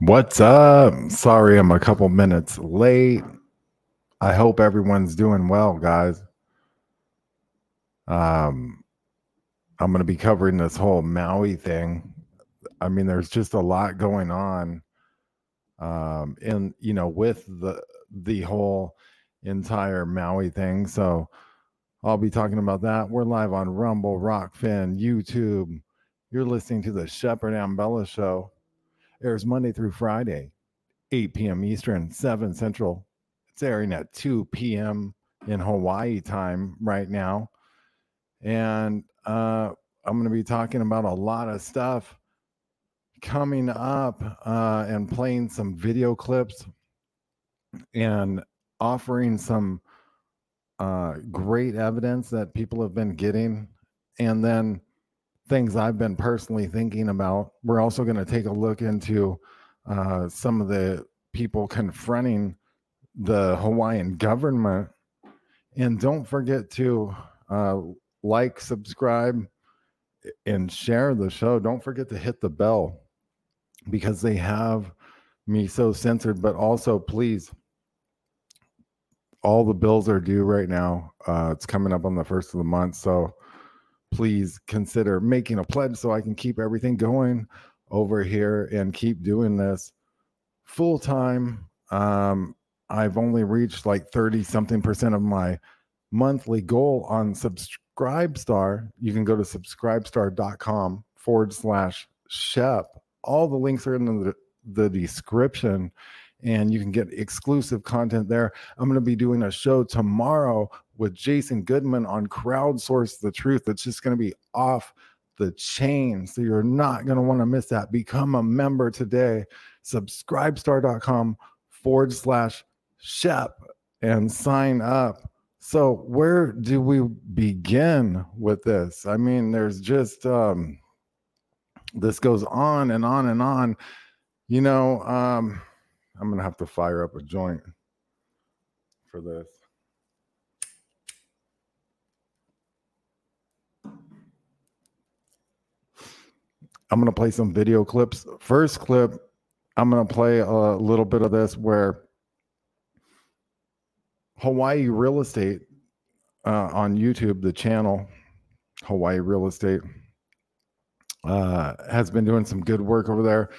What's up? Sorry, I'm a couple minutes late. I hope everyone's doing well, guys. Um, I'm going to be covering this whole Maui thing. I mean, there's just a lot going on. Um, and you know, with the the whole entire Maui thing. So I'll be talking about that. We're live on Rumble, Rokfin, YouTube. You're listening to the Shepard Ambellas Show airs Monday through Friday, 8 p.m. Eastern, 7 Central. It's airing at 2 p.m. in Hawaii time right now. And uh, I'm going to be talking about a lot of stuff coming up uh, and playing some video clips and offering some uh, great evidence that people have been getting. And then things I've been personally thinking about. We're also going to take a look into uh, some of the people confronting the Hawaiian government. And don't forget to uh, like, subscribe, and share the show. Don't forget to hit the bell because they have me so censored. But also, please, all the bills are due right now. Uh, it's coming up on the first of the month. So, please consider making a pledge so I can keep everything going over here and keep doing this full time. Um, I've only reached like 30 something percent of my monthly goal on Subscribestar. You can go to subscribestar.com forward slash SHEP. All the links are in the, the description and you can get exclusive content there. I'm going to be doing a show tomorrow with Jason Goodman on Crowdsource the Truth. It's just going to be off the chain. So you're not going to want to miss that. Become a member today. Subscribestar.com forward slash SHEP and sign up. So, where do we begin with this? I mean, there's just, um, this goes on and on and on. You know, um, I'm to have to fire up a joint for this. I'm to play some video clips. First clip, I'm to play a little bit of this where Hawaii Real Estate uh, on YouTube, the channel Hawaii Real Estate, uh, has been doing some good work over there.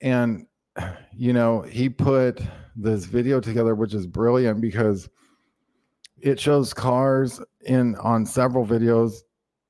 And, you know, he put this video together, which is brilliant because it shows cars in on several videos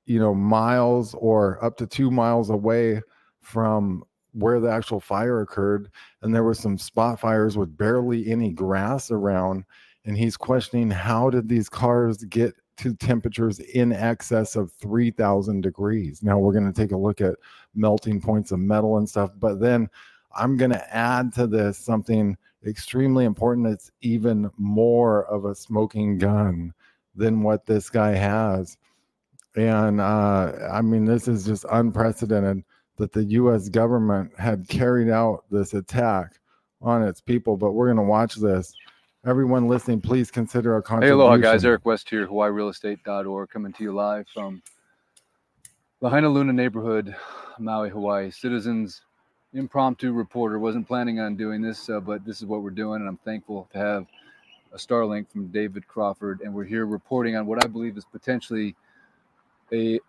you know, miles or up to two miles away from where the actual fire occurred. And there were some spot fires with barely any grass around. And he's questioning how did these cars get to temperatures in excess of 3000 degrees? Now we're going to take a look at melting points of metal and stuff. But then I'm going to add to this something extremely important It's even more of a smoking gun than what this guy has and uh, I mean, this is just unprecedented that the U.S. government had carried out this attack on its people. But we're going to watch this. Everyone listening, please consider a contribution. Hey, aloha, guys. Eric West here, HawaiiRealEstate.org, coming to you live from Lahainaluna neighborhood, Maui, Hawaii. Citizens impromptu reporter wasn't planning on doing this, uh, but this is what we're doing, and I'm thankful to have a Starlink from David Crawford, and we're here reporting on what I believe is potentially a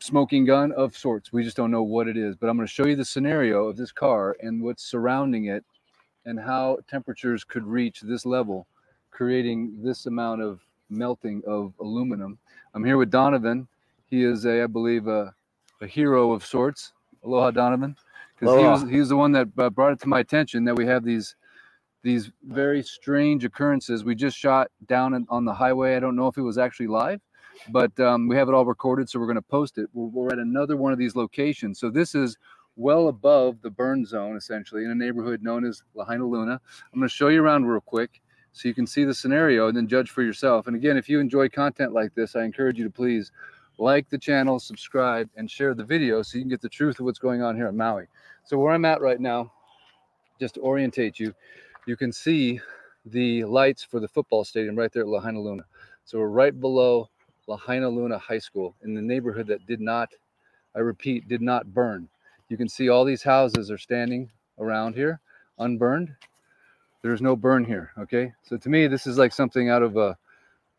smoking gun of sorts. We just don't know what it is. But I'm going to show you the scenario of this car and what's surrounding it and how temperatures could reach this level, creating this amount of melting of aluminum. I'm here with Donovan. He is a, I believe, a, a hero of sorts. Aloha, Donovan. Because he was, he was the one that uh, brought it to my attention that we have these these very strange occurrences. We just shot down on the highway. I don't know if it was actually live, but um, we have it all recorded, so we're going to post it. We're, we're, at another one of these locations. So this is well above the burn zone, essentially, in a neighborhood known as Lahainaluna. I'm going to show you around real quick so you can see the scenario and then judge for yourself. And again, if you enjoy content like this, I encourage you to please like the channel, subscribe, and share the video so you can get the truth of what's going on here at Maui. So where I'm at right now, just to orientate you, you can see the lights for the football stadium right there at Lahainaluna. So we're right below Lahainaluna High School in the neighborhood that did not, I repeat, did not burn. You can see all these houses are standing around here unburned. There's no burn here. Okay. So to me, this is like something out of a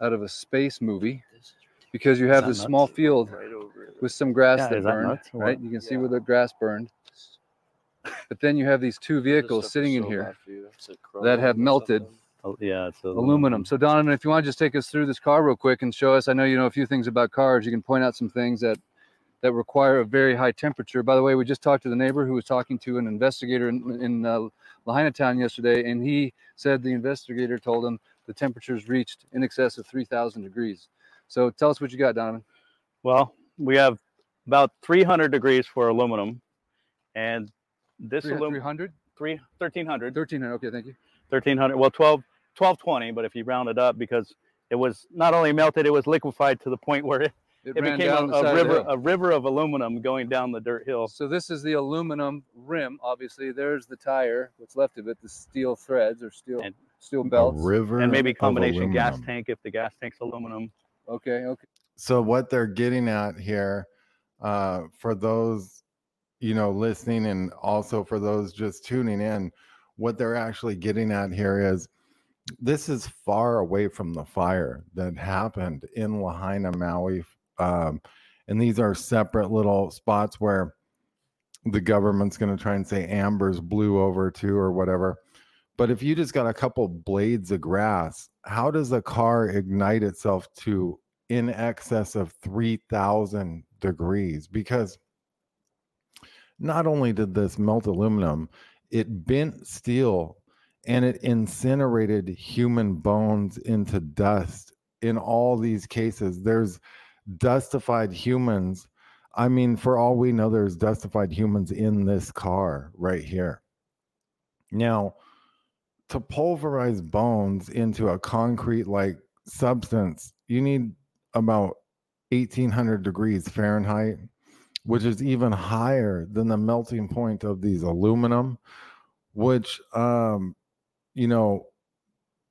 out of a space movie because you have this small field right with some grass yeah, that burned, that right? You can see where the grass burned. But then you have these two vehicles sitting in here that have melted Oh, yeah, it's aluminum. aluminum. So Donovan, if you want to just take us through this car real quick and show us, I know you know a few things about cars. You can point out some things that that require a very high temperature. By the way, we just talked to the neighbor who was talking to an investigator in, in uh, Lahaina town yesterday, and he said the investigator told him the temperatures reached in excess of 3,000 degrees. So tell us what you got, Donovan. Well, we have about 300 degrees for aluminum, and this aluminum 300, 3 1300 1300 okay thank you. 1300 well 12 1220 but if you round it up because it was not only melted it was liquefied to the point where it, it, it became a, a river a river of aluminum going down the dirt hill. So this is the aluminum rim obviously. There's the tire what's left of it the steel threads or steel and, steel belts. river and maybe combination gas tank if the gas tank's aluminum okay okay so what they're getting at here uh, for those you know listening and also for those just tuning in what they're actually getting at here is this is far away from the fire that happened in Lahaina, Maui. Um, and these are separate little spots where the government's going to try and say ambers blew over to or whatever. But if you just got a couple blades of grass, how does a car ignite itself to in excess of 3000 degrees? Because not only did this melt aluminum, it bent steel and it incinerated human bones into dust. In all these cases there's dustified humans. I mean for all we know there's dustified humans in this car right here. Now to pulverize bones into a concrete like substance you need about 1800 degrees fahrenheit which is even higher than the melting point of these aluminum, which, um, you know,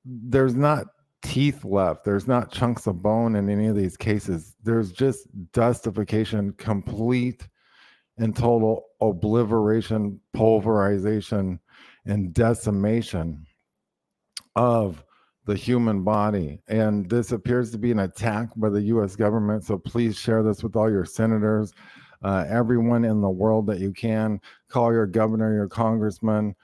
there's not teeth left. There's not chunks of bone in any of these cases. There's just dustification, complete and total obliteration, pulverization, and decimation of the human body. And this appears to be an attack by the US government. So please share this with all your senators, uh, everyone in the world that you can. Call your governor, your congressman,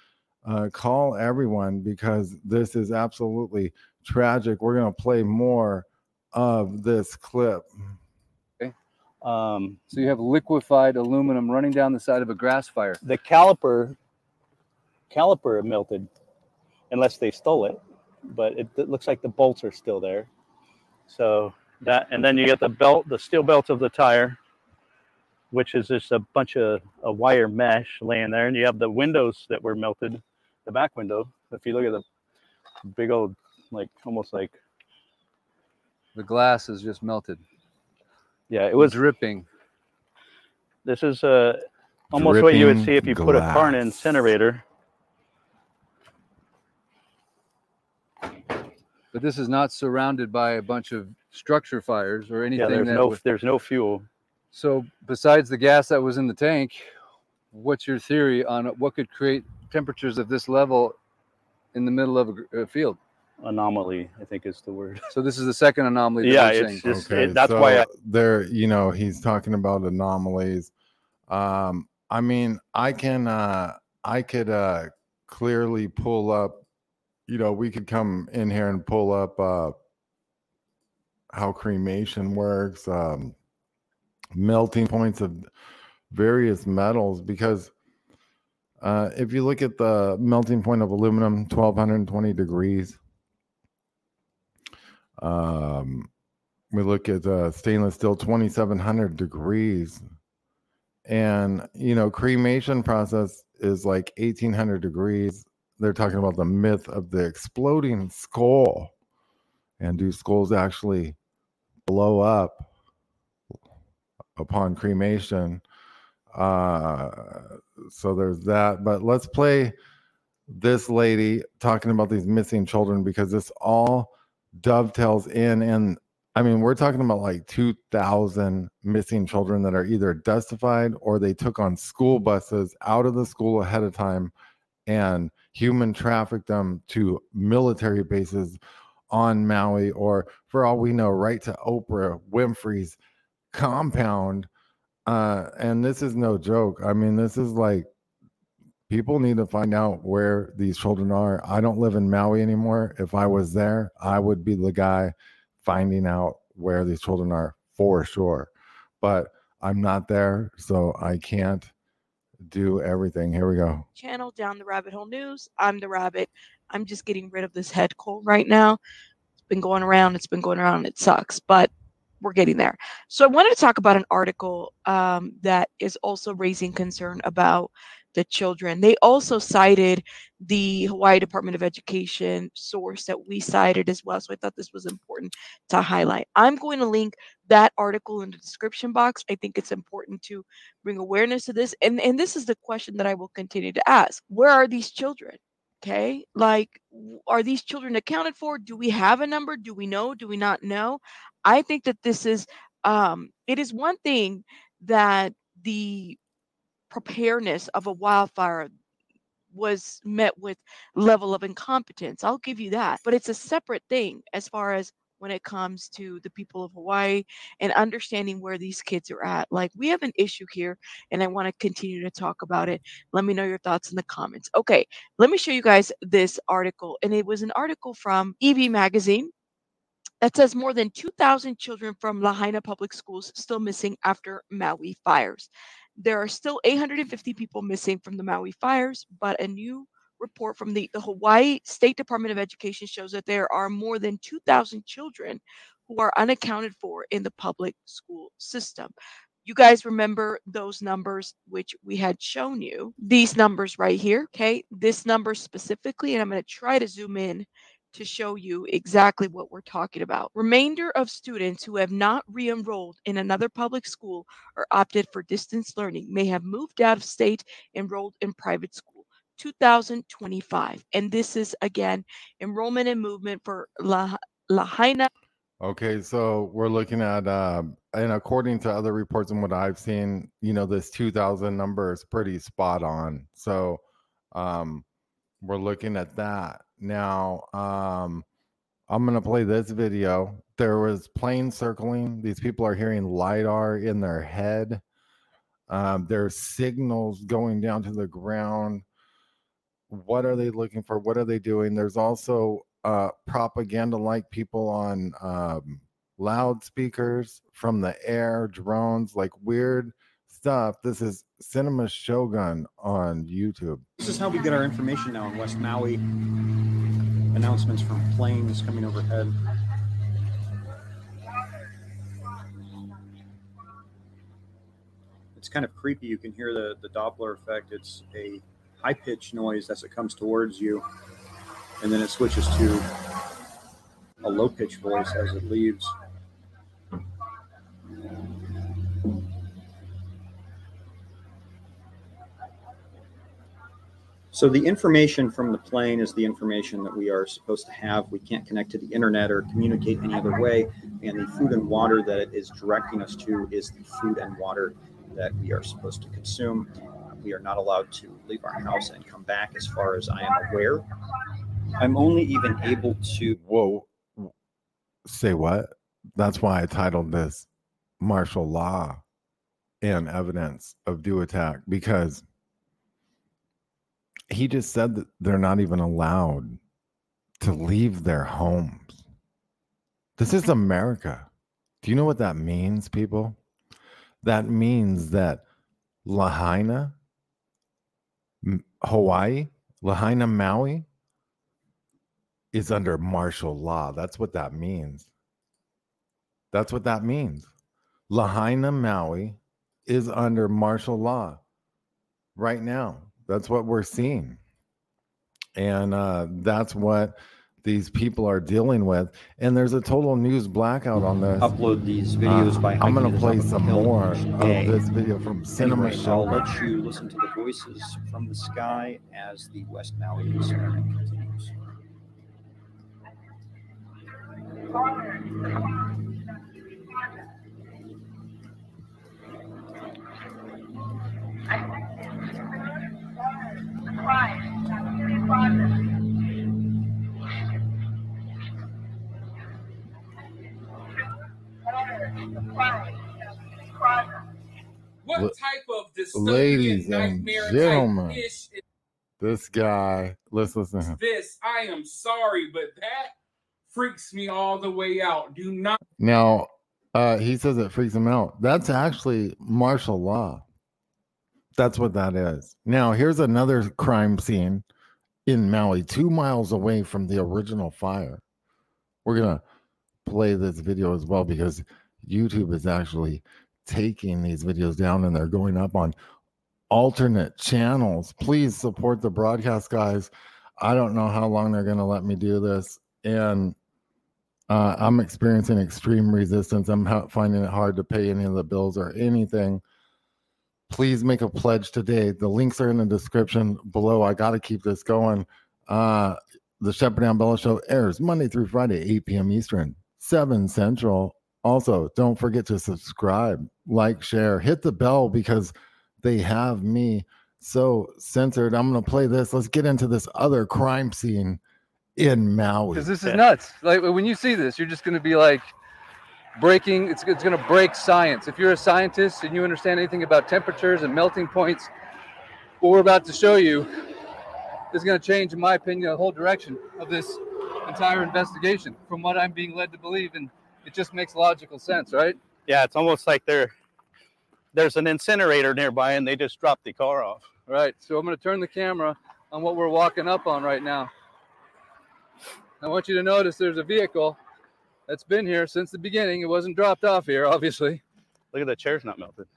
uh, call everyone because this is absolutely tragic. We're going to play more of this clip. Okay. Um, so you have liquefied aluminum running down the side of a grass fire. The caliper, caliper melted, unless they stole it. But it, it looks like the bolts are still there. So that, and then you get the belt, the steel belt of the tire which is just a bunch of a wire mesh laying there. And you have the windows that were melted, the back window. If you look at the big old, like almost like the glass is just melted. Yeah, it was dripping. This is uh, almost dripping what you would see if you glass. put a car in an incinerator. But this is not surrounded by a bunch of structure fires or anything. Yeah, there's no there's no fuel. So, besides the gas that was in the tank, what's your theory on what could create temperatures of this level in the middle of a, a field? anomaly. I think is the word. So this is the second anomaly. That Yeah, we're it's seeing. just- it- that's why I- there you know he's talking about anomalies um i mean i can uh i could uh clearly pull up you know we could come in here and pull up uh how cremation works um melting points of various metals because uh if you look at the melting point of aluminum 1220 degrees. Um we look at uh, stainless steel 2700 degrees. And you know cremation process is like 1800 degrees they're talking about the myth of the exploding skull. And do skulls actually blow up upon cremation? Uh so there's that. But let's play this lady talking about these missing children because this all dovetails in. And I mean, we're talking about like 2,000 missing children that are either justified or they took on school buses out of the school ahead of time and human trafficked them to military bases on Maui or, for all we know, right to Oprah Winfrey's compound. Uh, and this is no joke. I mean, this is like people need to find out where these children are. I don't live in Maui anymore. If I was there, I would be the guy finding out where these children are for sure. But I'm not there, so I can't do everything. Here we go. channel down the rabbit hole news. I'm the rabbit. I'm just getting rid of this head cold right now. It's been going around. It's been going around. It sucks but we're getting there. So i wanted to talk about an article um, that is also raising concern about the children. They also cited the hawaii department of education source that we cited as well so i thought this was important to highlight. I'm going to link that article in the description box. I think it's important to bring awareness to this and and this is the question that i will continue to ask. Where are these children? Okay like are these children accounted for? Do we have a number? Do we know? Do we not know? I think that this is um it is one thing that the preparedness of a wildfire was met with level of incompetence. I'll give you that but it's a separate thing as far as when it comes to the people of hawaii and understanding where these kids are at. Like we have an issue here and i want to continue to talk about it. Let me know your thoughts in the comments. Okay let me show you guys this article and it was an article from ev magazine that says more than 2,000 children from Lahaina public schools still missing after Maui fires. There are still 850 people missing from the Maui fires, but a new report from the, the Hawaii State Department of Education shows that there are more than 2,000 children who are unaccounted for in the public school system. You guys remember those numbers which we had shown you, these numbers right here, okay? This number specifically, and I'm going to try to zoom in to show you exactly what we're talking about. Remainder of students who have not re enrolled in another public school or opted for distance learning may have moved out of state, enrolled in private school. 2025. And this is again enrollment and movement for La- Lahaina. Okay, so we're looking at, uh, and according to other reports and what I've seen, you know, this 2000 number is pretty spot on. So um, we're looking at that. Now, um, I'm going to play this video. There was plane circling. These people are hearing LiDAR in their head. Um, there's signals going down to the ground. What are they looking for? What are they doing? There's also uh, propaganda like people on um, loudspeakers from the air, drones, like weird stuff. This is Cinema Shogun on YouTube. This is how we get our information now in West Maui. Announcements from planes coming overhead. It's kind of creepy. You can hear the, the Doppler effect. It's a high pitched noise as it comes towards you, and then it switches to a low pitched voice as it leaves. So the information from the plane is the information that we are supposed to have. We can't connect to the internet or communicate any other way. And the food and water that it is directing us to is the food and water that we are supposed to consume. We are not allowed to leave our house and come back, as far as I am aware. I'm only even able to. Whoa. Say what? That's why I titled this martial law and evidence of DEW attack because he just said that they're not even allowed to leave their homes. This is America. Do you know what that means, people? That means that Lahaina, Hawaii, Lahaina, Maui is under martial law. That's what that means. That's what that means. Lahaina, Maui is under martial law right now. That's what we're seeing. And uh, that's what these people are dealing with. And there's a total news blackout on this. upload these videos Uh, by I'm going to play top of the some more of this video from Cinema Anyway, I'll let you listen to the voices from the sky as the West Maui experiment continues. What La- type of ladies and gentlemen. is This guy, let's listen to him. this? I am sorry, but that freaks me all the way out. Do not Now, uh, he says it freaks him out. That's actually martial law. That's what that is. Now, here's another crime scene in Maui, two miles away from the original fire. We're going to play this video as well because YouTube is actually taking these videos down and they're going up on alternate channels. Please support the broadcast guys. I don't know how long they're going to let me do this. And uh, I'm experiencing extreme resistance. I'm ha- finding it hard to pay any of the bills or anything. Please make a pledge today. The links are in the description below. I got to keep this going. Uh, the Shepard Ambellas Show airs Monday through Friday, 8 p.m. Eastern, 7 Central. Also, don't forget to subscribe, like, share, hit the bell because they have me so censored. I'm going to play this. Let's get into this other crime scene in Maui. because this is nuts. Like when you see this, you're just going to be like breaking. It's it's going to break science. If you're a scientist and you understand anything about temperatures and melting points, what we're about to show you is going to change, in my opinion, the whole direction of this entire investigation. From what I'm being led to believe, and it just makes logical sense, right? Yeah, it's almost like there there's an incinerator nearby and they just dropped the car off. Right. So I'm going to turn the camera on what we're walking up on right now. I want you to notice there's a vehicle that's been here since the beginning. It wasn't dropped off here, obviously. Look at the chair's not melted.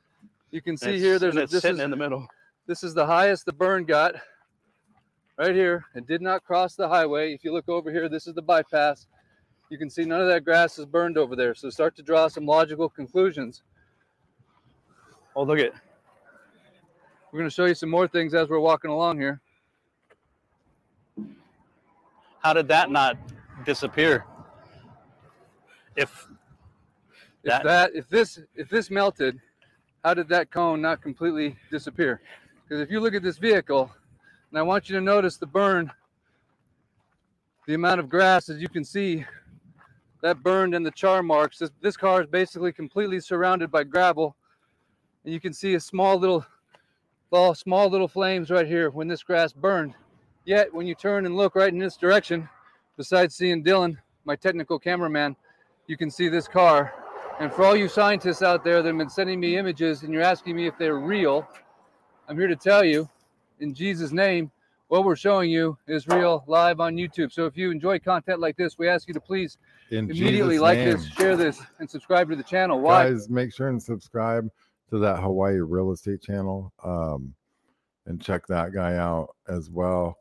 You can see here there's a, it's this sitting is, in the middle. this is the highest the burn got right here. It did not cross the highway. If you look over here, this is the bypass. You can see none of that grass is burned over there. So start to draw some logical conclusions. Oh, look at We're going to show you some more things as we're walking along here. how did that not disappear? If If That- that, if this if this melted, how did that cone not completely disappear? Because if you look at this vehicle, and I want you to notice the burn, the amount of grass as you can see, that burned and the char marks. This this car is basically completely surrounded by gravel, and you can see a small little, all small little flames right here when this grass burned. Yet when you turn and look right in this direction, besides seeing Dylan, my technical cameraman, you can see this car. And for all you scientists out there that have been sending me images and you're asking me if they're real, I'm here to tell you, in Jesus' name, what we're showing you is real live on YouTube. So if you enjoy content like this, we ask you to please In immediately Jesus' like name. this, share this, and subscribe to the channel. Why? Guys, make sure and subscribe to that Hawaii real estate channel um, and check that guy out as well.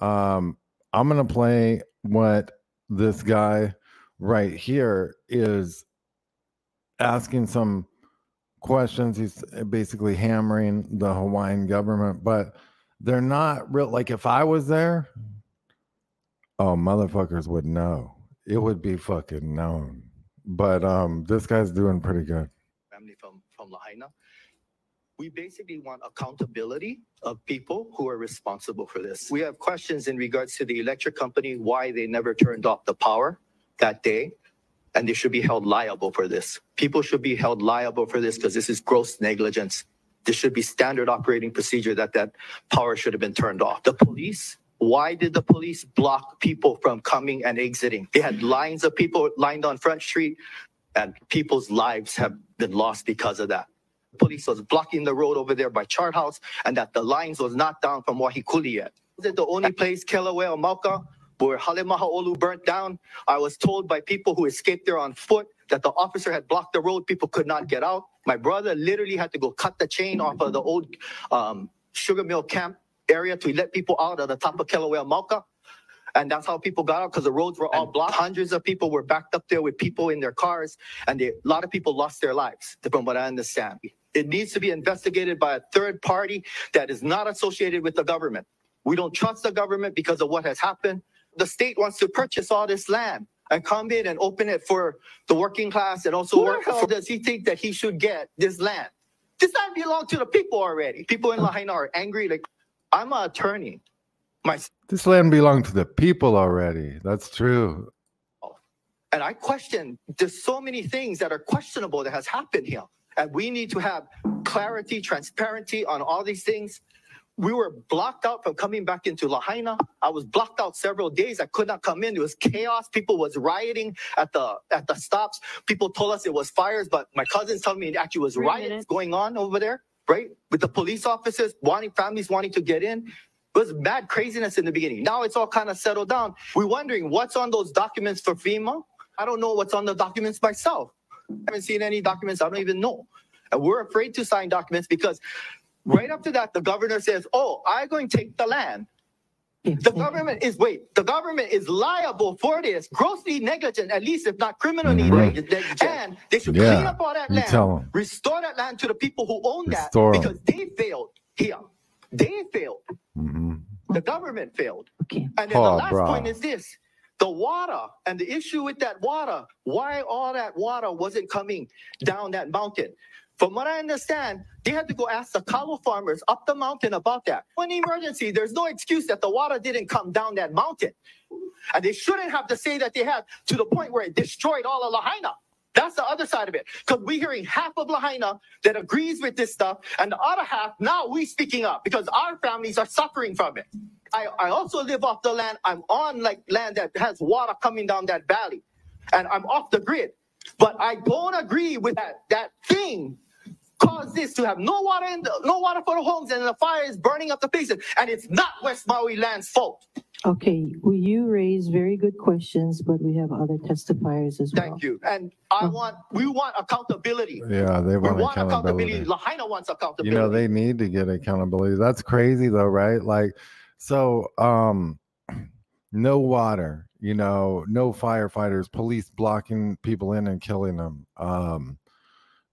Um, I'm going to play what this guy right here is asking some questions. He's basically hammering the Hawaiian government, but they're not real. Like, if I was there, oh, motherfuckers would know. It would be fucking known. But um, this guy's doing pretty good. family from from Lahaina. We basically want accountability of people who are responsible for this. We have questions in regards to the electric company, why they never turned off the power that day, and they should be held liable for this. People should be held liable for this because this is gross negligence. This should be standard operating procedure that that power should have been turned off. The police, why did the police block people from coming and exiting? They had lines of people lined on Front Street, and people's lives have been lost because of that. Police was blocking the road over there by Chart House, and that the lines was not down from Wahikuli yet. Is it the only place, Kelawea or Mauka, where Halemahaolu burnt down? I was told by people who escaped there on foot that the officer had blocked the road. People could not get out. My brother literally had to go cut the chain off of the old um, sugar mill camp area to let people out of the top of Kelawea Mauka. And that's how people got out because the roads were all blocked. Hundreds of people were backed up there with people in their cars, and they, a lot of people lost their lives, from what I understand. It needs to be investigated by a third party that is not associated with the government. We don't trust the government because of what has happened. The state wants to purchase all this land and come in and open it for the working class and also work. For, does he think that he should get this land? This land belongs to the people already. People in Lahaina are angry. Like, I'm an attorney. My This land belonged to the people already. That's true. And I question there's so many things that are questionable that has happened here. And we need to have clarity, transparency on all these things. We were blocked out from coming back into Lahaina. I was blocked out several days. I could not come in. It was chaos. People was rioting at the at the stops. People told us it was fires, but my cousins told me it actually was Three riots minutes. going on over there, right? With the police officers wanting families wanting to get in. It was mad craziness in the beginning. Now it's all kind of settled down. We're wondering what's on those documents for FEMA. I don't know what's on the documents myself. I haven't seen any documents. I don't even know. And we're afraid to sign documents because right after that, the governor says, Oh, I'm going to take the land. The government is, wait, the government is liable for this, grossly negligent, at least if not criminally Mhm. negligent. And they should clean up all that you land, tell 'em. restore that land to the people who own Restore 'em. that because they failed here. They failed. Mhm. The government failed. Okay. And then Oh, the last bruh. point is this the water and the issue with that water, why all that water wasn't coming down that mountain. From what I understand, they had to go ask the cow farmers up the mountain about that. When emergency, there's no excuse that the water didn't come down that mountain. And they shouldn't have to say that they had to the point where it destroyed all of Lahaina. That's the other side of it. Because we're hearing half of Lahaina that agrees with this stuff, and the other half, now we speaking up because our families are suffering from it. I, I also live off the land. I'm on like land that has water coming down that valley. And I'm off the grid. But I don't agree with that that thing caused this to have no water in the, no water for the homes and the fire is burning up the places. And it's not West Maui land's fault. Okay, well, you raise very good questions, but we have other testifiers as well. Thank you. And I want we want accountability. Yeah, they We want want accountability. accountability. Lahaina wants accountability. You know, they need to get accountability. That's crazy though, right? Like, so um no water, you know, no firefighters, police blocking people in and killing them. Um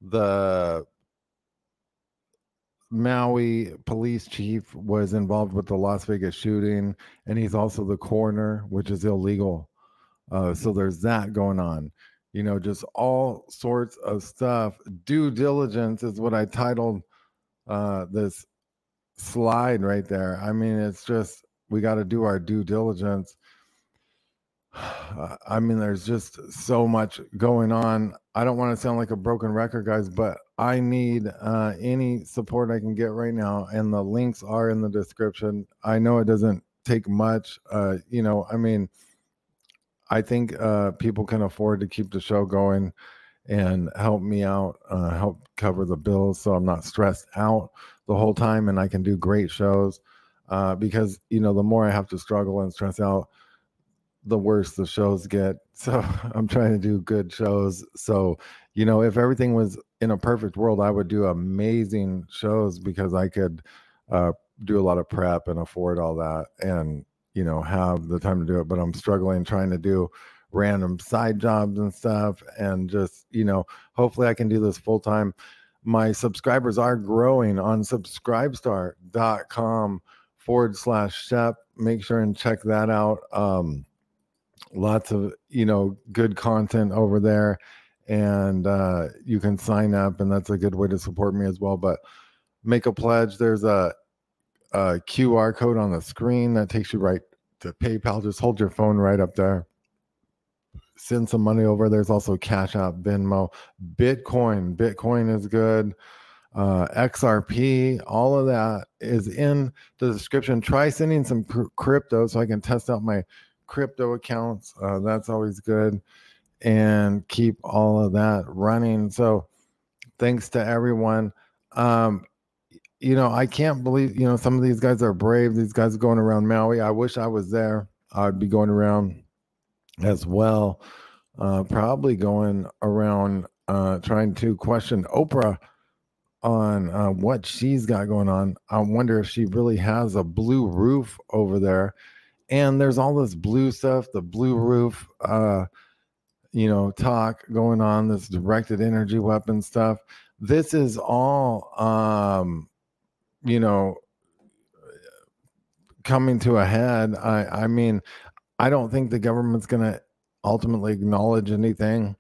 the Maui police chief was involved with the Las Vegas shooting, and he's also the coroner, which is illegal. Uh, so there's that going on. You know, just all sorts of stuff. Due diligence is what I titled uh, this slide right there. I mean, it's just we got to do our due diligence. I mean, there's just so much going on. I don't want to sound like a broken record, guys, but I need uh, any support I can get right now, and the links are in the description. I know it doesn't take much. Uh, you know, I mean, I think uh, people can afford to keep the show going and help me out, uh, help cover the bills, so I'm not stressed out the whole time, and I can do great shows. Uh, because you know, the more I have to struggle and stress out, the worse the shows get. So I'm trying to do good shows. So, you know, if everything was in a perfect world, I would do amazing shows because I could uh, do a lot of prep and afford all that and, you know, have the time to do it. But I'm struggling trying to do random side jobs and stuff. And just, you know, hopefully I can do this full time. My subscribers are growing on subscribestar.com forward slash Shep. Make sure and check that out. Um, lots of you know good content over there and uh you can sign up and that's a good way to support me as well but make a pledge. There's a, a QR code on the screen that takes you right to PayPal. Just hold your phone right up there. Send some money over. There's also Cash App, Venmo, Bitcoin. Bitcoin is good. Uh, XRP, all of that is in the description. Try sending some cr- crypto so I can test out my crypto accounts. Uh, that's always good. And keep all of that running. So, thanks to everyone. Um, you know, I can't believe, you know, some of these guys are brave. These guys are going around Maui. I wish I was there. I'd be going around as well. Uh, probably going around uh, trying to question Oprah on uh, what she's got going on. I wonder if she really has a blue roof over there. And there's all this blue stuff, the blue roof, uh, you know, talk going on, this directed energy weapon stuff. This is all, um, you know, coming to a head. I, I mean, I don't think the government's going to ultimately acknowledge anything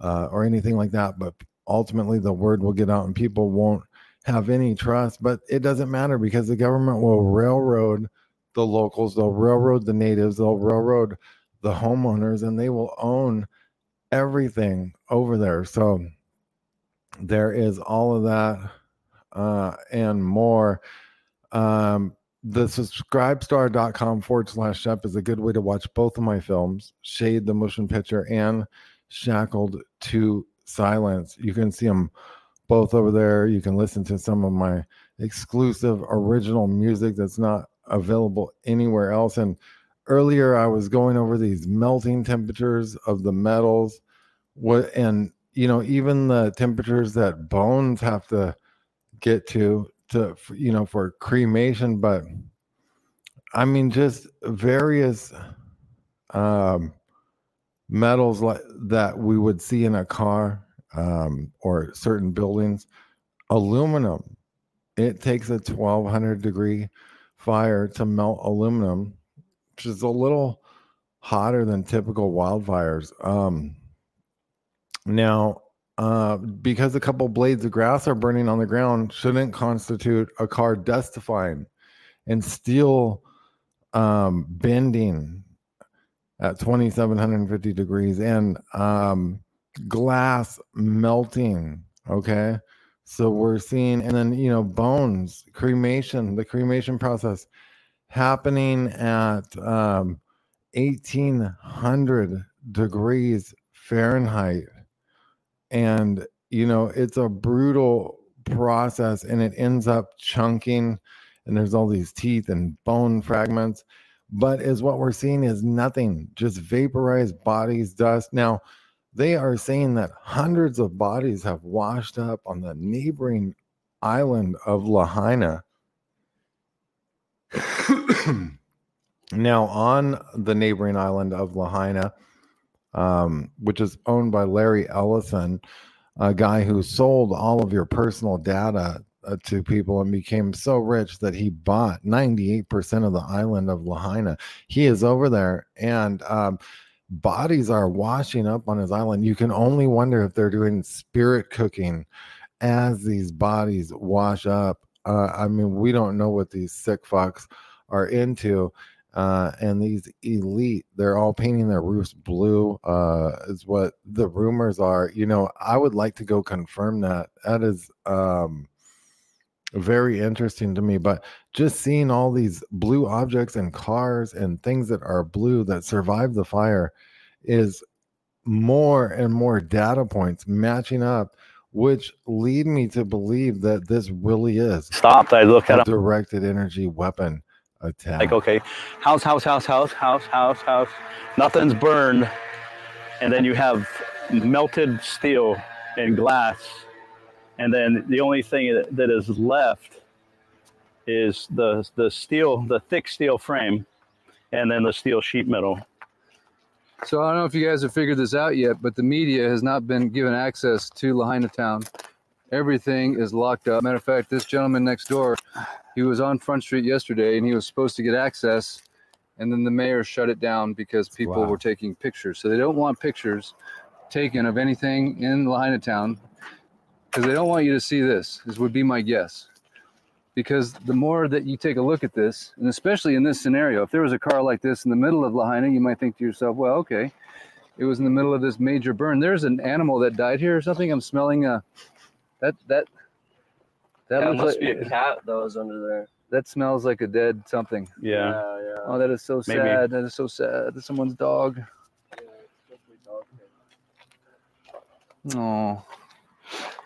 uh, or anything like that, but ultimately the word will get out and people won't have any trust. But it doesn't matter because the government will railroad the locals, they'll railroad the natives, they'll railroad the homeowners, and they will own everything over there. So there is all of that uh, and more. Um, the subscribestar.com forward slash shep is a good way to watch both of my films Shade the Motion Picture and Shackled to Silence. You can see them both over there. You can listen to some of my exclusive original music that's not available anywhere else. And earlier I was going over these melting temperatures of the metals. What and you know, even the temperatures that bones have to get to to you know for cremation but i mean just various um metals like that we would see in a car um or certain buildings aluminum it takes a 1200 degree fire to melt aluminum which is a little hotter than typical wildfires. Um now uh, because a couple blades of grass are burning on the ground shouldn't constitute a car dustifying and steel um, bending at 2750 degrees and um, glass melting okay so we're seeing and then you know bones cremation the cremation process happening at um, 1800 degrees fahrenheit. And you know it's a brutal process and it ends up chunking and there's all these teeth and bone fragments. But is what we're seeing is nothing just vaporized bodies dust. Now they are saying that hundreds of bodies have washed up on the neighboring island of lahaina now on the neighboring island of lahaina um, which is owned by Larry Ellison, a guy who sold all of your personal data uh, to people and became so rich that he bought 98% of the island of Lahaina. He is over there and um, bodies are washing up on his island. You can only wonder if they're doing spirit cooking as these bodies wash up. Uh, I mean, we don't know what these sick fucks are into uh, and these elite they're all painting their roofs blue uh, is what the rumors are you know i would like to go confirm that that is um, very interesting to me but just seeing all these blue objects and cars and things that are blue that survive the fire is more and more data points matching up which lead me to believe that this really is stopped i look at a directed energy weapon attack. like okay house house house house house house house nothing's burned and then you have melted steel and glass and then the only thing that, that is left is the the steel the thick steel frame and then the steel sheet metal So I don't know if you guys have figured this out yet, but the media has not been given access to Lahaina Town. Everything is locked up. Matter of fact, this gentleman next door, he was on Front Street yesterday and he was supposed to get access, and then the mayor shut it down because people Wow. were taking pictures. So they don't want pictures taken of anything in Lahaina Town because they don't want you to see this. This would be my guess. because the more that you take a look at this, and especially in this scenario, if there was a car like this in the middle of Lahaina, you might think to yourself, well, okay, it was in the middle of this major burn. There's an animal that died here or something. I'm smelling a that that that That looks must like be a cat that was under there. that smells like a dead something. Yeah. yeah. Oh, yeah. Oh, that is so Maybe. sad. That is so sad. That's someone's dog. Oh.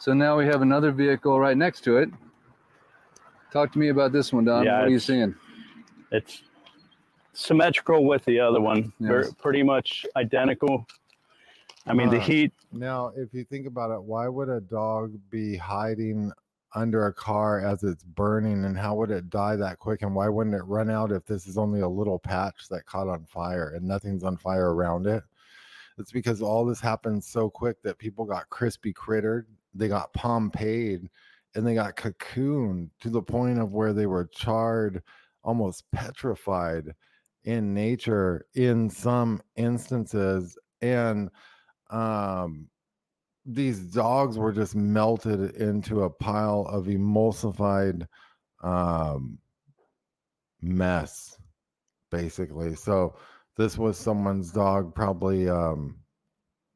So now we have another vehicle right next to it. Talk to me about this one, Don. Yeah, what are you seeing? It's symmetrical with the other one. They're pretty much identical. I mean, the uh, heat. Now, if you think about it, why would a dog be hiding under a car as it's burning and how would it die that quick and why wouldn't it run out if this is only a little patch that caught on fire and nothing's on fire around it? It's because all this happened so quick that people got crispy crittered, they got Pompeyed, and they got cocooned to the point of where they were charred, almost petrified in nature in some instances. And um these dogs were just melted into a pile of emulsified um mess basically so this was someone's dog probably um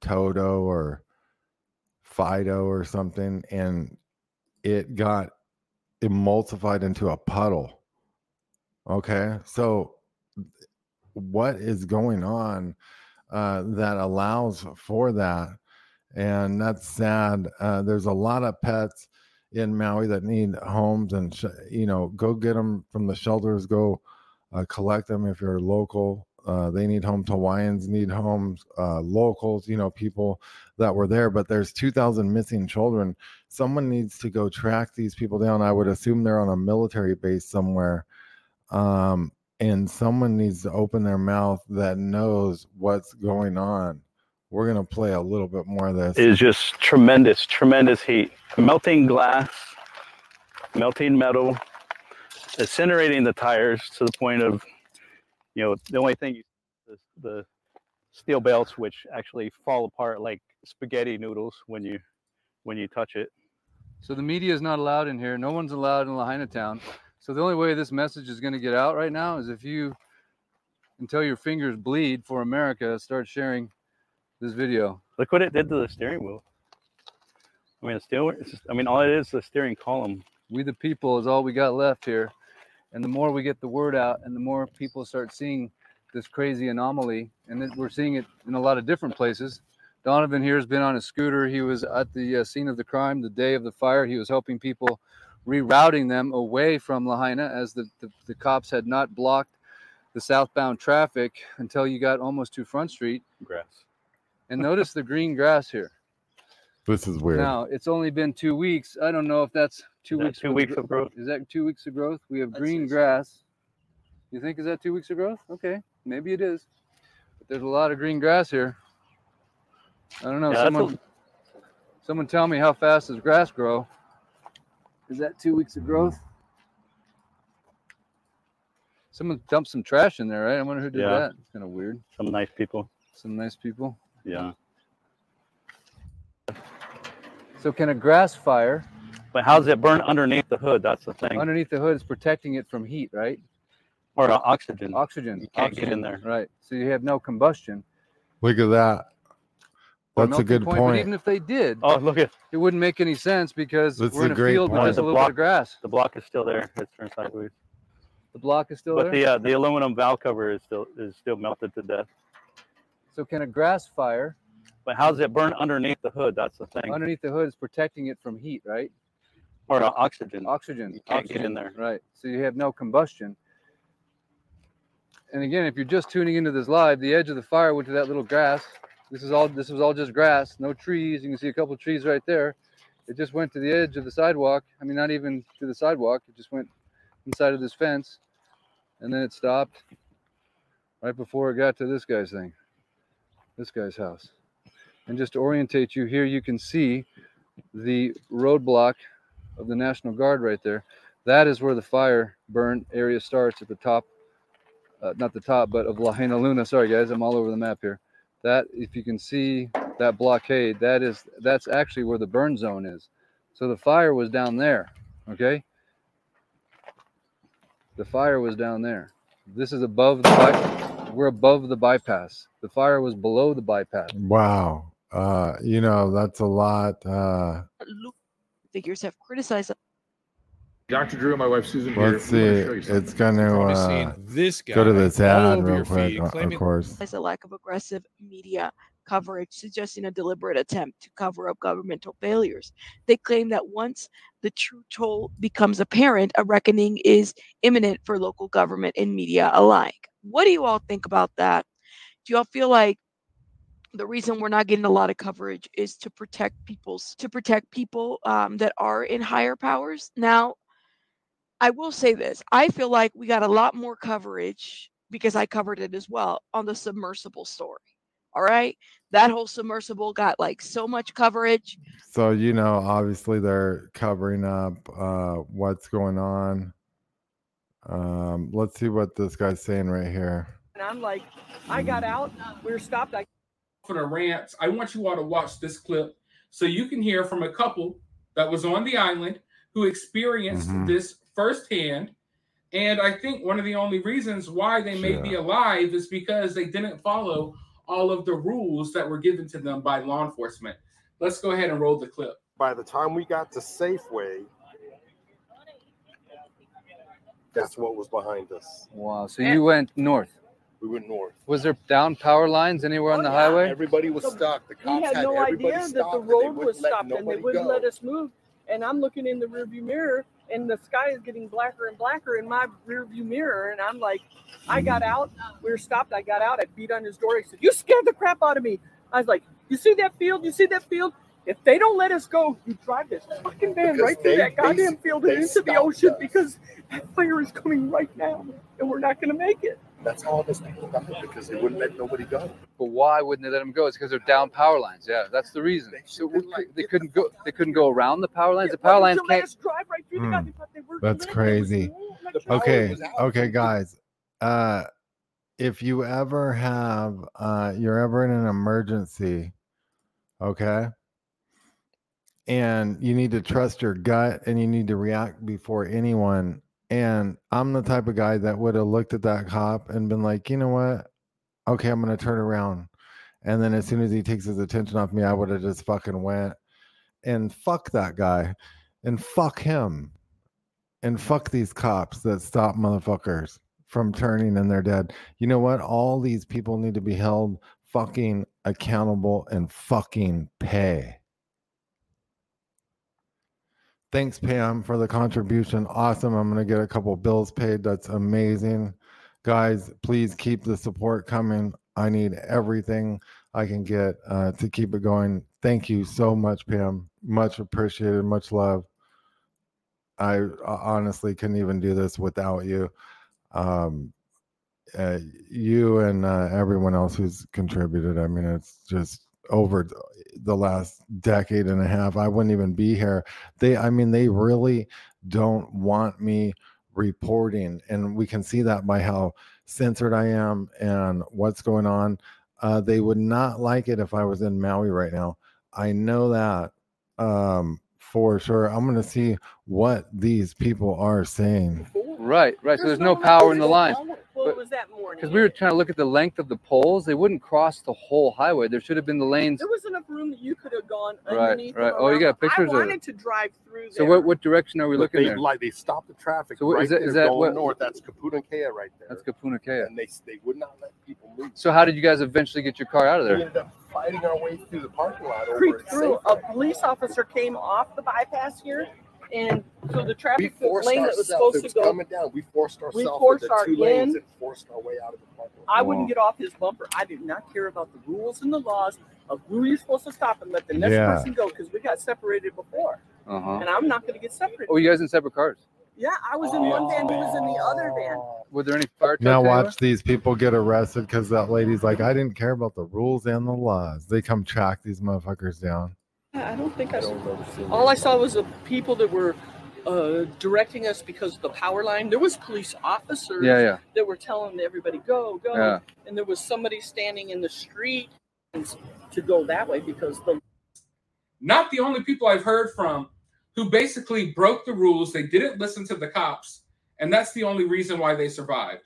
toto or fido or something and it got emulsified into a puddle. Okay? So what is going on uh, that allows for that? And that's sad. Uh, there's a lot of pets in maui that need homes and sh- you know go get them from the shelters go uh, collect them if you're local uh, they need homes hawaiians need homes uh, locals you know people that were there but there's 2000 missing children someone needs to go track these people down i would assume they're on a military base somewhere um, and someone needs to open their mouth that knows what's going on. We're gonna play a little bit more of this. is just tremendous, tremendous heat. Melting glass, melting metal, incinerating the tires to the point of, you know, the only thing, you, the, the steel belts, which actually fall apart like spaghetti noodles when you when you touch it. So the media is not allowed in here. No one's allowed in Lahaina town. So the only way this message is going to get out right now is if you, until your fingers bleed for America, start sharing this video. Look what it did to the steering wheel. I mean, it's still. It's just, I mean, all it is is the steering column. We the people is all we got left here. And the more we get the word out and the more people start seeing this crazy anomaly, and then we're seeing it in a lot of different places. Donovan here has been on a scooter. He was at the uh, scene of the crime the day of the fire. He was helping people, rerouting them away from Lahaina as the, the, the cops had not blocked the southbound traffic until you got almost to Front Street. Grass. And notice the green grass here. This is weird. Now it's only been two weeks. I don't know if that's two weeks. two weeks of growth? Is that two weeks of growth? We have I'd green grass. You think is that two weeks of growth? Okay, maybe it is. But there's a lot of green grass here. I don't know. Yeah, that's a- someone, someone tell me how fast does grass grow? Is that two weeks of growth? Someone dumped some trash in there, right? I wonder who did Yeah. that. It's kind of weird. Some nice people. Some nice people. Yeah. So can a grass fire But how does it burn underneath the hood? That's the thing. underneath the hood is protecting it from heat, right? or uh, oxygen. Oxygen. You can't get in oxygen, there. Right. So you have no combustion. Look at that. That's a good But point. even if they did, Oh, look at it wouldn't make any sense because That's we're in a great field with point. just a The little bit of grass. the block is still there. It's turned sideways. The block is still But there. the uh, the aluminum valve cover is still is still melted to death. so can a grass fire But how does it burn underneath the hood? That's the thing. underneath the hood is protecting it from heat, right? Or oxygen. Oxygen. You can't get in there. Right. So you have no combustion. And again, if you're just tuning into this live, the edge of the fire went to that little grass. This is all this was all just grass, no trees. You can see a couple trees right there. It just went to the edge of the sidewalk. I mean, not even to the sidewalk. It just went inside of this fence. And then it stopped right before it got to this guy's thing. This guy's house. And just to orientate you here, you can see the roadblock of the National Guard right there. That is where the fire burn area starts at the top, uh, not the top, but of La Lahainaluna. Sorry, guys, I'm all over the map here. That, if you can see that blockade, that is that's actually where the burn zone is. So the fire was down there. Okay. The fire was down there. This is above the by- we're above the bypass. The fire was below the bypass. Wow. Uh, you know, that's a lot. Uh, Lu- figures have criticized Dr. Drew and my wife Susan here. let's we wanna see. show you something. It's going to uh, seen this go to the this all ad over real quick, feed of course. as a lack of aggressive media coverage, suggesting a deliberate attempt to cover up governmental failures. They claim that once the true toll becomes apparent, a reckoning is imminent for local government and media alike. What do you all think about that? Do you all feel like the reason we're not getting a lot of coverage is to protect people's to protect people um, that are in higher powers? Now, I will say this. I feel like we got a lot more coverage because I covered it as well on the submersible story. All right. That whole submersible got like so much coverage. So, you know, obviously they're covering up uh, what's going on. Um, let's see what this guy's saying right here. And I'm like, I got out. We were stopped. I for the rants, I want you all to watch this clip so you can hear from a couple that was on the island who experienced Mhm. this firsthand. And I think one of the only reasons why they may be alive is because they didn't follow all of the rules that were given to them by law enforcement. Let's go ahead and roll the clip. By the time we got to Safeway, that's what was behind us. Wow. So you went north. We went north. Was there down power lines anywhere on oh, the highway? Everybody was stuck. The we cops had had, no idea that the road was stopped and they wouldn't go. let us move. And I'm looking in the rearview mirror and the sky is getting blacker and blacker in my rearview mirror. And I'm like, I got out. We were stopped. I got out. I beat on his door. He said, You scared the crap out of me. I was like, You see that field? You see that field? If they don't let us go, you drive this fucking van Because right through they- that goddamn they- field and into the ocean us. because that fire is coming right now and we're not going to make it. That's all those people got because they wouldn't let nobody go. But why wouldn't they let them go? It's because they're down power lines. Yeah, that's the reason. So we- they couldn't go. They couldn't go around the power lines. The power lines Until can't. let us drive right through the they were That's lit. Crazy. The Okay, okay, guys. Uh, if you ever have, uh, you're ever in an emergency, okay, and you need to trust your gut and you need to react before anyone. And I'm the type of guy that would have looked at that cop and been like, you know what? Okay, I'm gonna turn around. And then as soon as he takes his attention off me, I would have just fucking went and fuck that guy and fuck him and fuck these cops that stop motherfuckers from turning and they're dead. You know what? All these people need to be held fucking accountable and fucking pay. Thanks, Pam, for the contribution. Awesome. I'm going to get a couple bills paid. That's amazing. Guys, please keep the support coming. I need everything I can get uh, to keep it going. Thank you so much, Pam. Much appreciated. Much love. I honestly couldn't even do this without you. Um, uh, you and uh, everyone else who's contributed. I mean, it's just over the last decade and a half. I wouldn't even be here. They, I mean, they really don't want me reporting, and we can see that by how censored I am and what's going on. Uh, they would not like it if I was in Maui right now. I know that um, for sure. I'm going to see what these people are saying. Right, right. So there's no no power in the electricity. lines. Was that morning. Because we were trying to look at the length of the poles, they wouldn't cross the whole highway. There should have been the lanes. There was enough room that you could have gone Right, underneath. right. them Oh, you got pictures I of it. I wanted to drive through So what what direction are we But looking they there? like they stopped the traffic So what- right is that- there is that going what- north. That's Kapunakea right there. That's Kapunakea. and they they would not let people move. So how did you guys eventually get your car out of We there? Ended fighting our way through the parking lot over creep through. A police officer came off the bypass here, and so the traffic forced lane that was supposed It to was go. coming down. We forced ourselves we forced into our two lanes in. and forced our way out of the parking lot. I wouldn't get off his bumper. I did not care about the rules and the laws of who you're supposed to stop and let the next Yeah. person go because we got separated before, Uh huh. and I'm not going to get separated. Oh, you guys in separate cars? Yeah, I was in one van. He was in the other van. Were there any fire trucks? Now anywhere? watch these people get arrested because that lady's like, I didn't care about the rules and the laws. They come track these motherfuckers down. I don't think I saw. All I saw was the people that were uh, directing us because of the power line. There was police officers Yeah, yeah. that were telling everybody go, go, Yeah. and there was somebody standing in the street to go that way because the Not the only people I've heard from who basically broke the rules. They didn't listen to the cops And that's the only reason why they survived.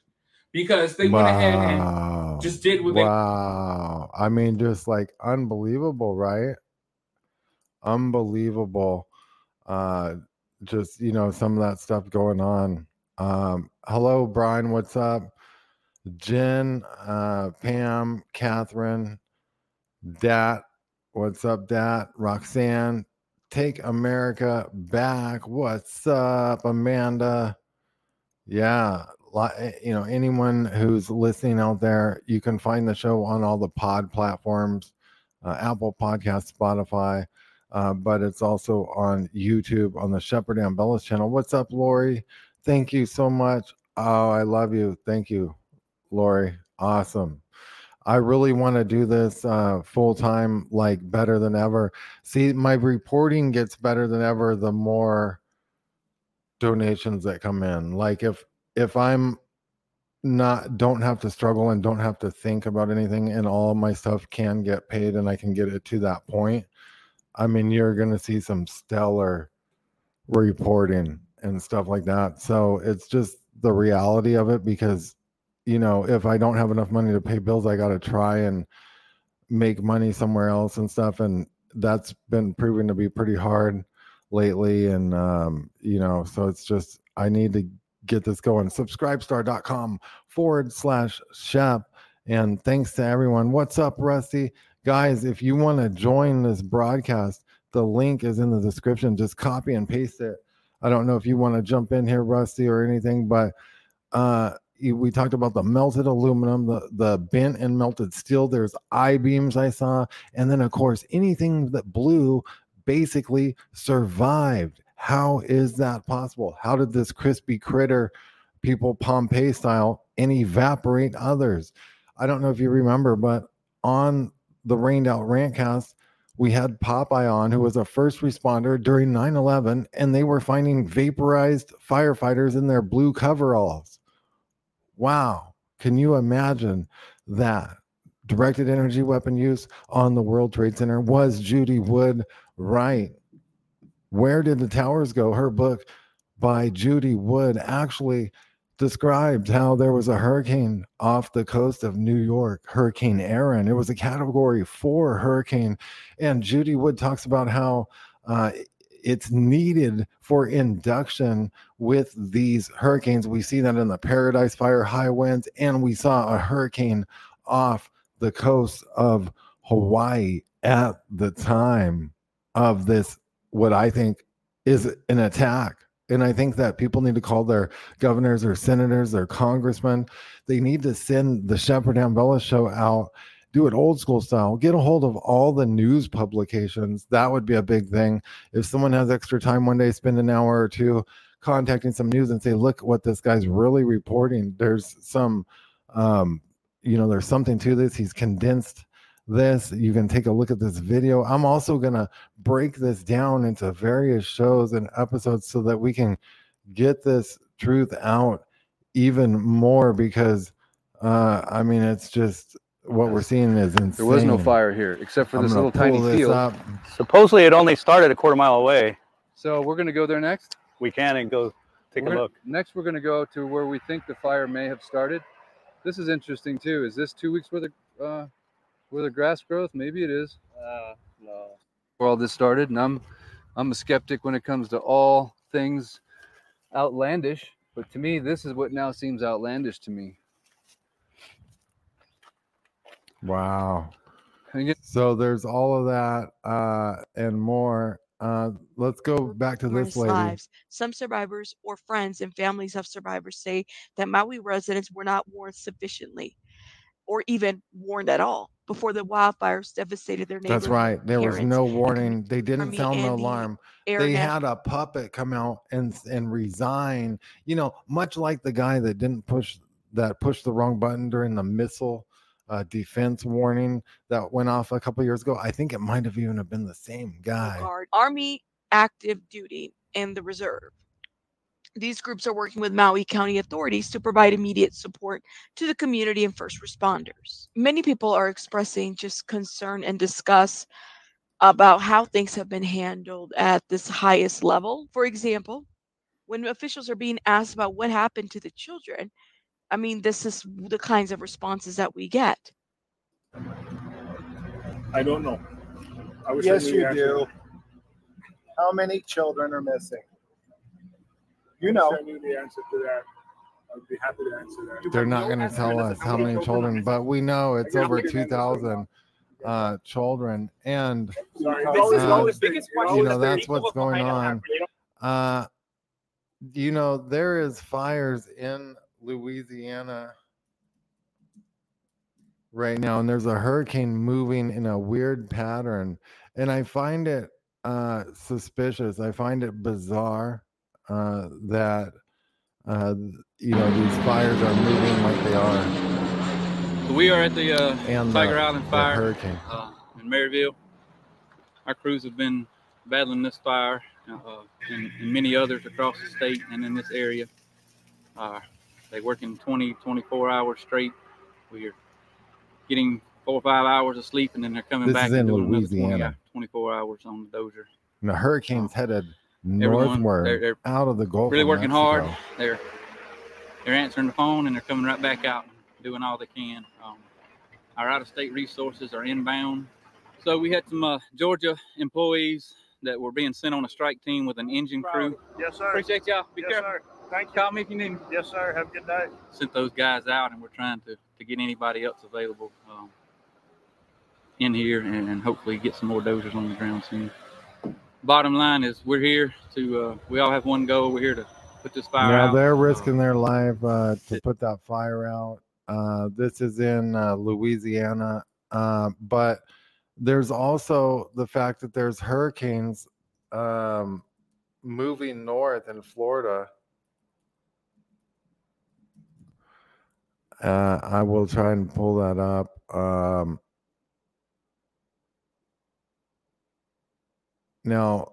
Because they went ahead and just did what they wow. I mean, just like unbelievable, right? Unbelievable. Uh, just you know, some of that stuff going on. Um, hello, Brian. What's up? Jen, uh, Pam, Catherine, Dat. What's up, Dat? Roxanne, take America back. What's up, Amanda? Yeah, eh, you know, anyone who's listening out there, you can find the show on all the pod platforms, uh, Apple Podcast, Spotify, uh, but it's also on YouTube on the Shepard Ambellas channel. What's up, Lori? Thank you so much. Oh, I love you. Thank you, Lori. Awesome. I really want to do this uh, full time, like better than ever. See, my reporting gets better than ever the more donations that come in. Like if if I'm not don't have to struggle and don't have to think about anything and all my stuff can get paid and I can get it to that point, I mean you're gonna see some stellar reporting and stuff like that. So it's just the reality of it because you know, if I don't have enough money to pay bills, I got to try and make money somewhere else and stuff. And that's been proven to be pretty hard lately. And, um, you know, so it's just, I need to get this going. Subscribestar.com forward slash shep. And thanks to everyone. What's up, Rusty? Guys, if you want to join this broadcast, the link is in the description. Just copy and paste it. I don't know if you want to jump in here, Rusty, or anything, but uh we talked about the melted aluminum, the the bent and melted steel. There's I beams I saw, and then of course anything that blew basically survived. How is that possible? How did this crispy critter, people Pompeii style, and evaporate others? I don't know if you remember, but on the rained out rantcast, we had Popeye on, who was a first responder during 9 11, and they were finding vaporized firefighters in their blue coveralls. Wow. Can you imagine that? Directed energy weapon use on the World Trade Center. Was Judy Wood right? Where did the towers go? Her book by Judy Wood actually described how there was a hurricane off the coast of New York, Hurricane Erin. It was a category four hurricane. And Judy Wood talks about how uh, it's needed for induction with these hurricanes. We see that in the Paradise Fire high winds, and we saw a hurricane off the coast of Hawaii at the time of this, what I think is an attack. And I think that people need to call their governors or senators, their congressmen. They need to send the Shepard Ambellas show out, do it old school style, get a hold of all the news publications. That would be a big thing. If someone has extra time one day, spend an hour or two contacting some news and say, look what this guy's really reporting. There's some, um, you know, there's something to this. He's condensed this. You can take a look at this video. I'm also going to break this down into various shows and episodes so that we can get this truth out even more because uh I mean it's just what we're seeing is insane. There was no fire here except for I'm this little tiny this field. up. Supposedly it only started a quarter mile away. So we're going to go there next. We can and go take We're a look. Next, we're going to go to where we think the fire may have started. This is interesting too. Is this two weeks worth of uh, worth of grass growth? Maybe it is. Uh, no. Where all this started, and I'm I'm a skeptic when it comes to all things outlandish. But to me, this is what now seems outlandish to me. Wow. So there's all of that uh, and more. Uh, let's go back to this lady. lives. Some survivors or friends and families of survivors say that Maui residents were not warned sufficiently or even warned at all before the wildfires devastated their neighborhood. That's right. There was no warning. They didn't sound the and the alarm. They had a puppet come out and and resign. You know, much like the guy that didn't push that pushed the wrong button during the missile uh, defense warning that went off a couple years ago. I think it might have even have been the same guy. Army active duty, and the reserve. These groups are working with Maui County authorities to provide immediate support to the community and first responders. Many people are expressing just concern and disgust about how things have been handled at this highest level. For example, when officials are being asked about what happened to the children, I mean, this is the kinds of responses that we get. I don't know. I wish Yes, you the do. How many children are missing? You know. I knew the answer to that. I'd be happy to answer that. They're not going to tell us how many children, but we know it's over 2,000 uh, children. And, Sorry, uh, it's always- it's always the biggest you know, that's what's going on. Uh, you know, there is fires in Louisiana right now, and there's a hurricane moving in a weird pattern. And I find it uh, suspicious. I find it bizarre uh, that, uh, you know, these fires are moving like they are. We are at the uh, And Tiger the- Island fire hurricane. uh, in Merryville. Our crews have been battling this fire uh, and, and many others across the state and in this area. Uh, they work in 20, 24 hours straight. We are getting four or five hours of sleep, and then they're coming This back is and in doing another 20, 24 hours on the dozer. And the hurricane's headed Everyone, northward they're- they're out of the Gulf. really of working hard. They're they're answering the phone and they're coming right back out, doing all they can. Um, our out-of-state resources are inbound. So we had some uh, Georgia employees that were being sent on a strike team with an engine crew. Yes, sir. Appreciate y'all. Be yes, careful. Sir. Thank you. Call me if you need me. Yes, sir. Have a good day. Sent those guys out, and we're trying to, to get anybody else available um, in here and, and hopefully get some more dozers on the ground soon. Bottom line is we're here to, uh, we all have one goal. We're here to put this fire Now out. they're risking their life uh, to put that fire out. Uh, this is in uh, Louisiana, uh, but there's also the fact that there's hurricanes um, moving north in Florida. Uh, I will try and pull that up. Um, now,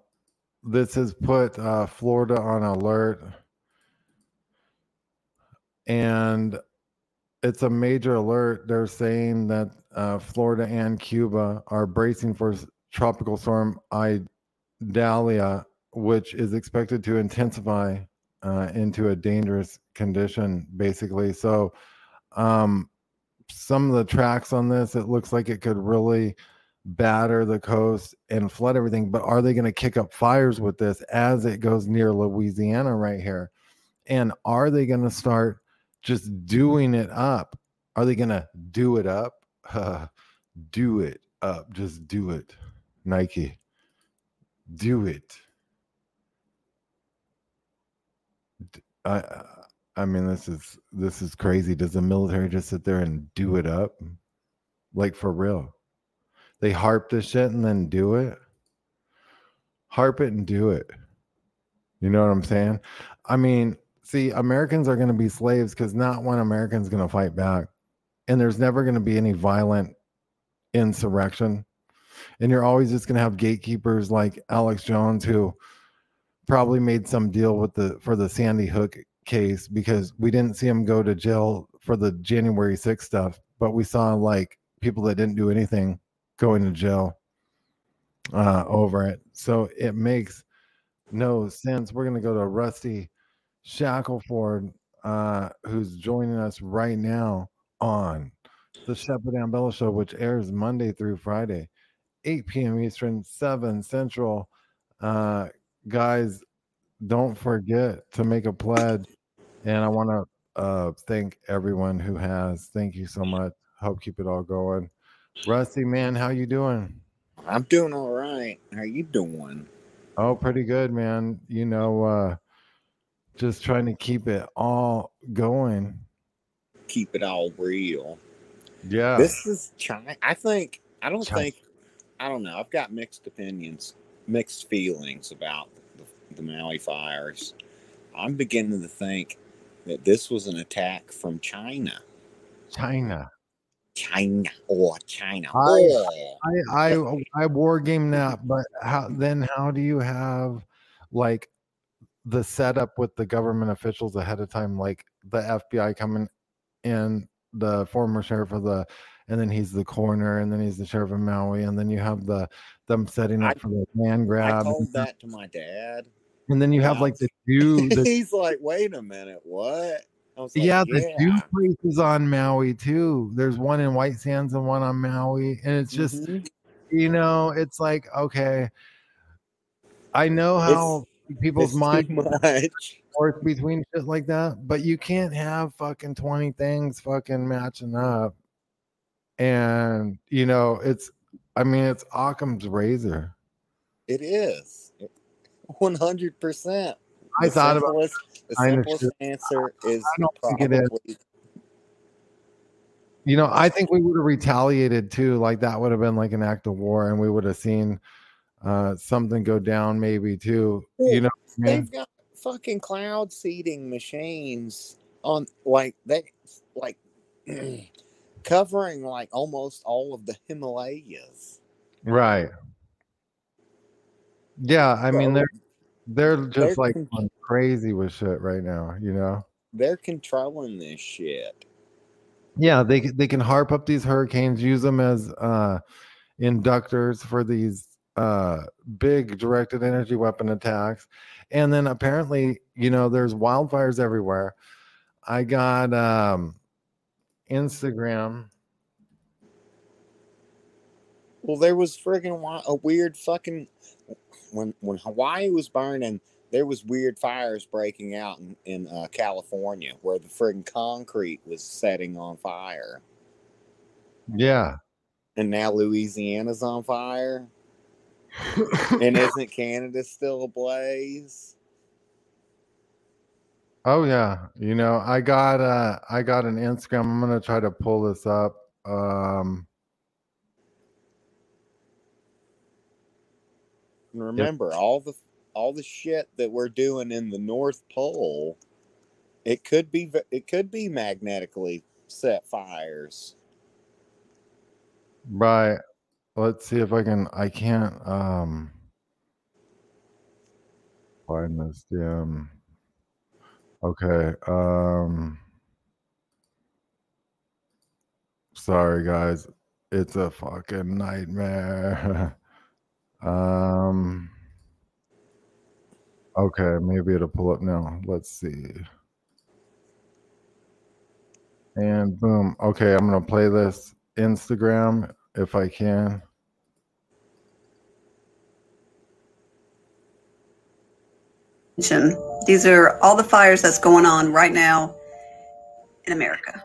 this has put uh, Florida on alert, and it's a major alert. They're saying that uh, Florida and Cuba are bracing for tropical storm Idalia, which is expected to intensify uh, into a dangerous condition, basically. So, um, some of the tracks on this, it looks like it could really batter the coast and flood everything. But are they going to kick up fires with this as it goes near Louisiana right here? And are they going to start just doing it up? Are they going to do it up? do it up. Just do it. Nike. Do it. D- I I mean this is this is crazy. Does the military just sit there and do it up? Like for real? They harp this shit and then do it? Harp it and do it. You know what I'm saying? I mean, see, Americans are going to be slaves because not one American's going to fight back. And there's never going to be any violent insurrection. And you're always just going to have gatekeepers like Alex Jones who probably made some deal with the for the Sandy Hook case because we didn't see him go to jail for the January 6th stuff, but we saw like people that didn't do anything going to jail uh, over it. So it makes no sense. We're going to go to Rusty Shackleford, uh, who's joining us right now on the Shepard Ambellas Show, which airs Monday through Friday, 8 p.m. Eastern, 7 Central. Uh, guys, don't forget to make a pledge. And I want to uh, thank everyone who has. Thank you so much. Hope keep it all going. Rusty, man, how you doing? I'm doing all right. How you doing? Oh, pretty good, man. You know, uh just trying to keep it all going. Keep it all real. Yeah. This is China. I think. I don't China. think. I don't know. I've got mixed opinions, mixed feelings about the, the Maui fires. I'm beginning to think that this was an attack from China. China. China or China. I, oh. I I I war game that, but how then how do you have like the setup with the government officials ahead of time, like the FBI coming in, the former sheriff of the and then he's the coroner, and then he's the sheriff of Maui, and then you have the them setting up I- for the land grab. I told that to my dad, and then you have like the Jew. The, He's like, wait a minute, what? Like, yeah, the Jew places on Maui too. There's one in White Sands and one on Maui, and it's just, Mhm. you know, it's like okay. I know how people's it's minds work between shit like that, but you can't have fucking twenty things fucking matching up. And you know, it's, I mean, it's Occam's razor. It is. 100%. I The thought about simplest, the kind simplest shit. answer is I don't think it is. You know, I think we would have retaliated too. Like that would have been like an act of war, and we would have seen uh something go down, maybe too. You know, I they've got fucking cloud seeding machines on like they like covering like almost all of the Himalayas. right? Yeah, I mean they're they're they're just like con- crazy with shit right now. You know. they're controlling this shit. Yeah, they they can harp up these hurricanes, use them as uh inductors for these uh big directed energy weapon attacks. And then apparently, you know, there's wildfires everywhere. I got um Instagram. Well, there was friggin' a weird fucking when when Hawaii was burning. There was weird fires breaking out in, in uh, California where the friggin' concrete was setting on fire, Yeah. and now Louisiana's on fire. and isn't Canada still ablaze? Oh yeah. You know, I got uh I got an Instagram. I'm gonna try to pull this up. Um And remember all the all the shit that we're doing in the North Pole. It could be it could be magnetically set fires. right. Let's see if I can I can't um find this damn okay. Um sorry guys. It's a fucking nightmare. um okay, maybe it'll pull up now. Let's see. And boom. Okay, I'm gonna play this Instagram if I can. These are all the fires that's going on right now in America.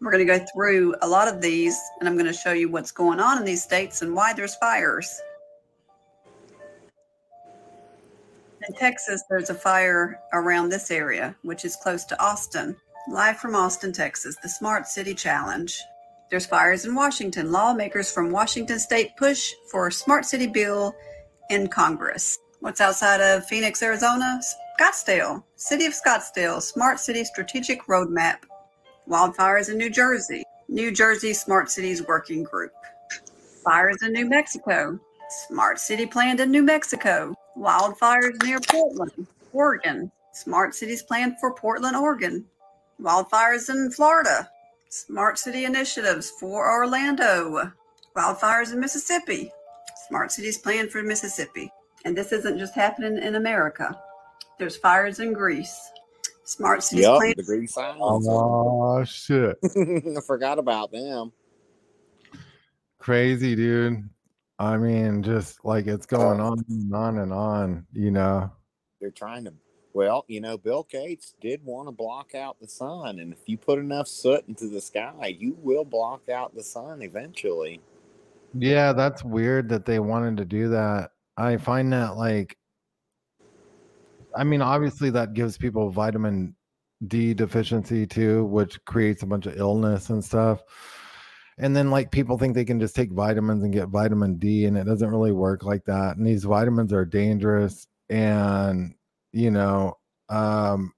We're going to go through a lot of these, and I'm going to show you what's going on in these states and why there's fires. In Texas, there's a fire around this area, which is close to Austin. Live from Austin, Texas, the Smart City Challenge. There's fires in Washington. Lawmakers from Washington state push for a smart city bill in Congress. What's outside of Phoenix, Arizona? Scottsdale. City of Scottsdale, Smart City Strategic Roadmap. Wildfires in New Jersey. New Jersey Smart Cities Working Group. Fires in New Mexico. Smart City planned in New Mexico. Wildfires near Portland, Oregon. Smart Cities planned for Portland, Oregon. Wildfires in Florida. Smart City initiatives for Orlando. Wildfires in Mississippi. Smart cities planned for Mississippi. And this isn't just happening in America. There's fires in Greece. Smart cities Yep, planned. the Grease Islands. Oh shit. I forgot about them. Crazy, dude. I mean, just like it's going on and on and on, you know. They're trying to. Well, you know, Bill Gates did want to block out the sun, and if you put enough soot into the sky, you will block out the sun eventually. Yeah, that's weird that they wanted to do that. I find that like I mean, obviously that gives people vitamin D deficiency too, which creates a bunch of illness and stuff. And then like people think they can just take vitamins and get vitamin D and it doesn't really work like that. And these vitamins are dangerous and you know, um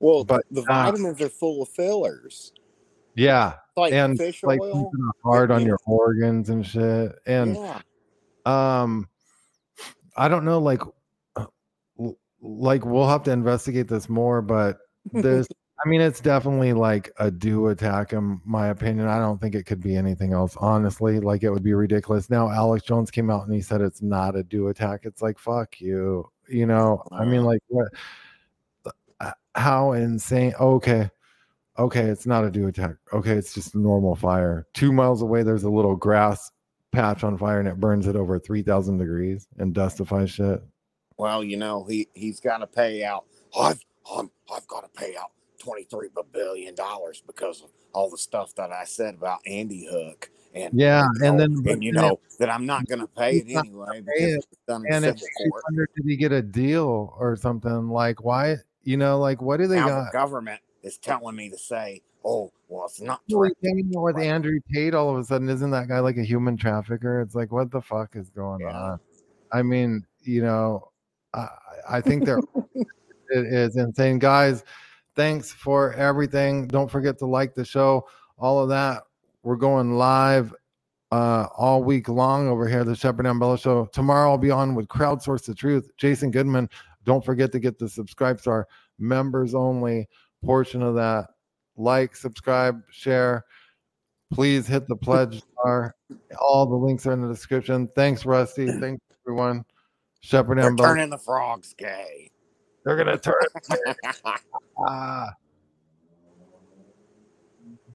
Well, but the uh, vitamins are full of fillers. yeah. Like and fish like oil, hard on your organs and shit. And Yeah. um i don't know like uh, like we'll have to investigate this more but this I mean, it's definitely like a DEW attack, in my opinion. I don't think it could be anything else, honestly. Like, it would be ridiculous. Now, Alex Jones came out and he said it's not a DEW attack. It's like, fuck you. You know, I mean, like, what? uh, How insane. Okay. Okay. It's not a DEW attack. Okay. It's just normal fire. Two miles away, there's a little grass patch on fire and it burns it over 3,000 degrees and dustifies shit. Well, you know, he he's got to pay out. I've I'm, I've got to pay out twenty three billion dollars because of all the stuff that I said about Sandy Hook. And Yeah, you and then- and you know that I'm not going to pay it anyway pay it. it's done in And if civil you court. wonder, did he get a deal or something? Like, why? You know, like, what do they now got? the government is telling me to say, "Oh, well, it's not Really direct hanging out with Andrew Tate all of a sudden isn't that guy like a human trafficker? It's like what the fuck is going on? I mean, you know, I I think they're it is insane, guys. Thanks for everything. Don't forget to like the show. All of that. We're going live uh all week long over here, the Shepard Ambellas Show. Tomorrow I'll be on with Crowdsource the Truth, Jason Goodman. Don't forget to get the subscribe star members only portion of that. Like, subscribe, share. Please hit the pledge star. All the links are in the description. Thanks, Rusty. Thanks, everyone. Shepherd They're and Bella. turning the frogs gay. They're gonna turn. ah.